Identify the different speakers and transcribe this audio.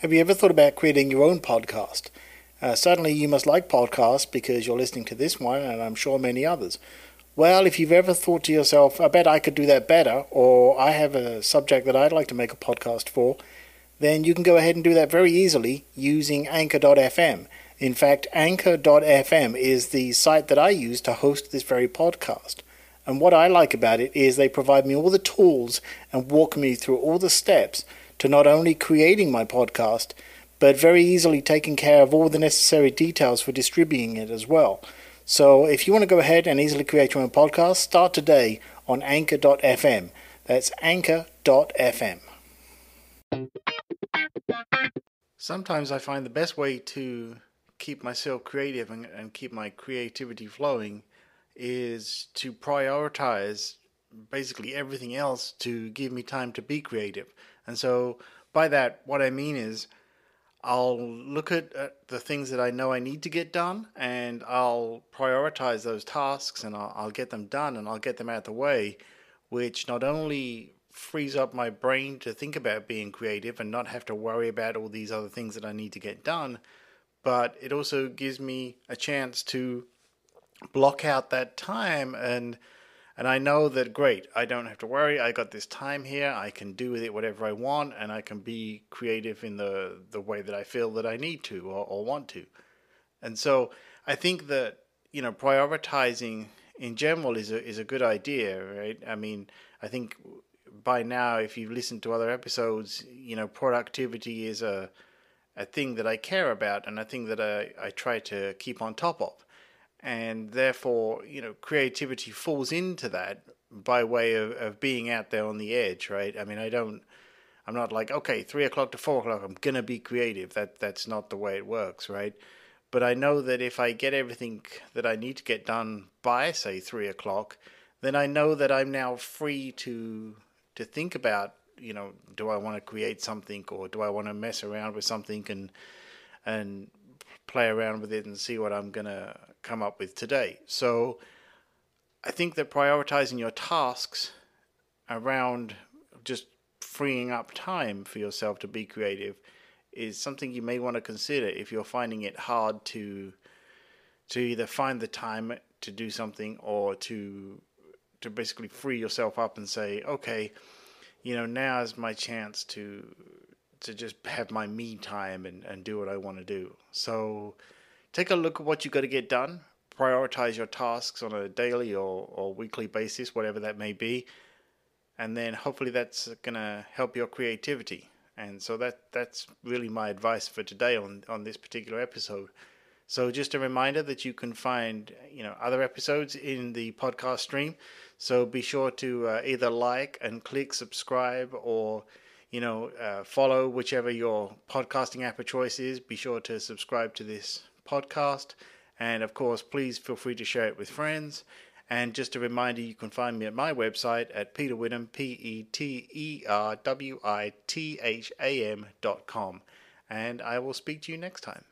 Speaker 1: Have you ever thought about creating your own podcast? Uh, certainly, you must like podcasts because you're listening to this one, and I'm sure many others. Well, if you've ever thought to yourself, I bet I could do that better, or I have a subject that I'd like to make a podcast for, then you can go ahead and do that very easily using Anchor.fm. In fact, Anchor.fm is the site that I use to host this very podcast. And what I like about it is they provide me all the tools and walk me through all the steps to not only creating my podcast, but very easily taking care of all the necessary details for distributing it as well. So if you want to go ahead and easily create your own podcast, start today on anchor.fm. That's anchor.fm. Sometimes I find the best way to keep myself creative and, and keep my creativity flowing is to prioritize basically everything else to give me time to be creative. And so by that, what I mean is I'll look at, at, the things that I know I need to get done and I'll prioritize those tasks and I'll, I'll get them done and I'll get them out of the way, which not only frees up my brain to think about being creative and not have to worry about all these other things that I need to get done, but it also gives me a chance to block out that time and and I know that great, I don't have to worry. I got this time here. I can do with it whatever I want, and I can be creative in the the way that I feel that I need to or, or want to. And so I think that you know prioritizing in general is a is a good idea, right? I mean, I think by now, if you've listened to other episodes, you know productivity is a a thing that I care about and a thing that I, I try to keep on top of and therefore you know creativity falls into that by way of, of being out there on the edge right? I mean i don't i'm not like okay three o'clock to four o'clock i'm gonna be creative. That that's not the way it works right? But i know that if i get everything that i need to get done by say three o'clock then i know that i'm now free to to think about you know do i want to create something or do i want to mess around with something and and play around with it and see what I'm going to come up with today. So I think that prioritizing your tasks around just freeing up time for yourself to be creative is something you may want to consider if you're finding it hard to to either find the time to do something or to to basically free yourself up and say okay you know now is my chance to to just have my me time and, and do what I want to do. So take a look at what you got to get done. Prioritize your tasks on a daily or, or weekly basis, whatever that may be. And then hopefully that's going to help your creativity. And so that that's really my advice for today on, on this particular episode. So just a reminder that you can find you know other episodes in the podcast stream. So be sure to uh, either like and click subscribe or you know, uh, follow whichever your podcasting app of choice is. Be sure to subscribe to this podcast. And of course, please feel free to share it with friends. And just a reminder, you can find me at my website at Peter Witham, P E T E R W I T H A M dot com. And I will speak to you next time.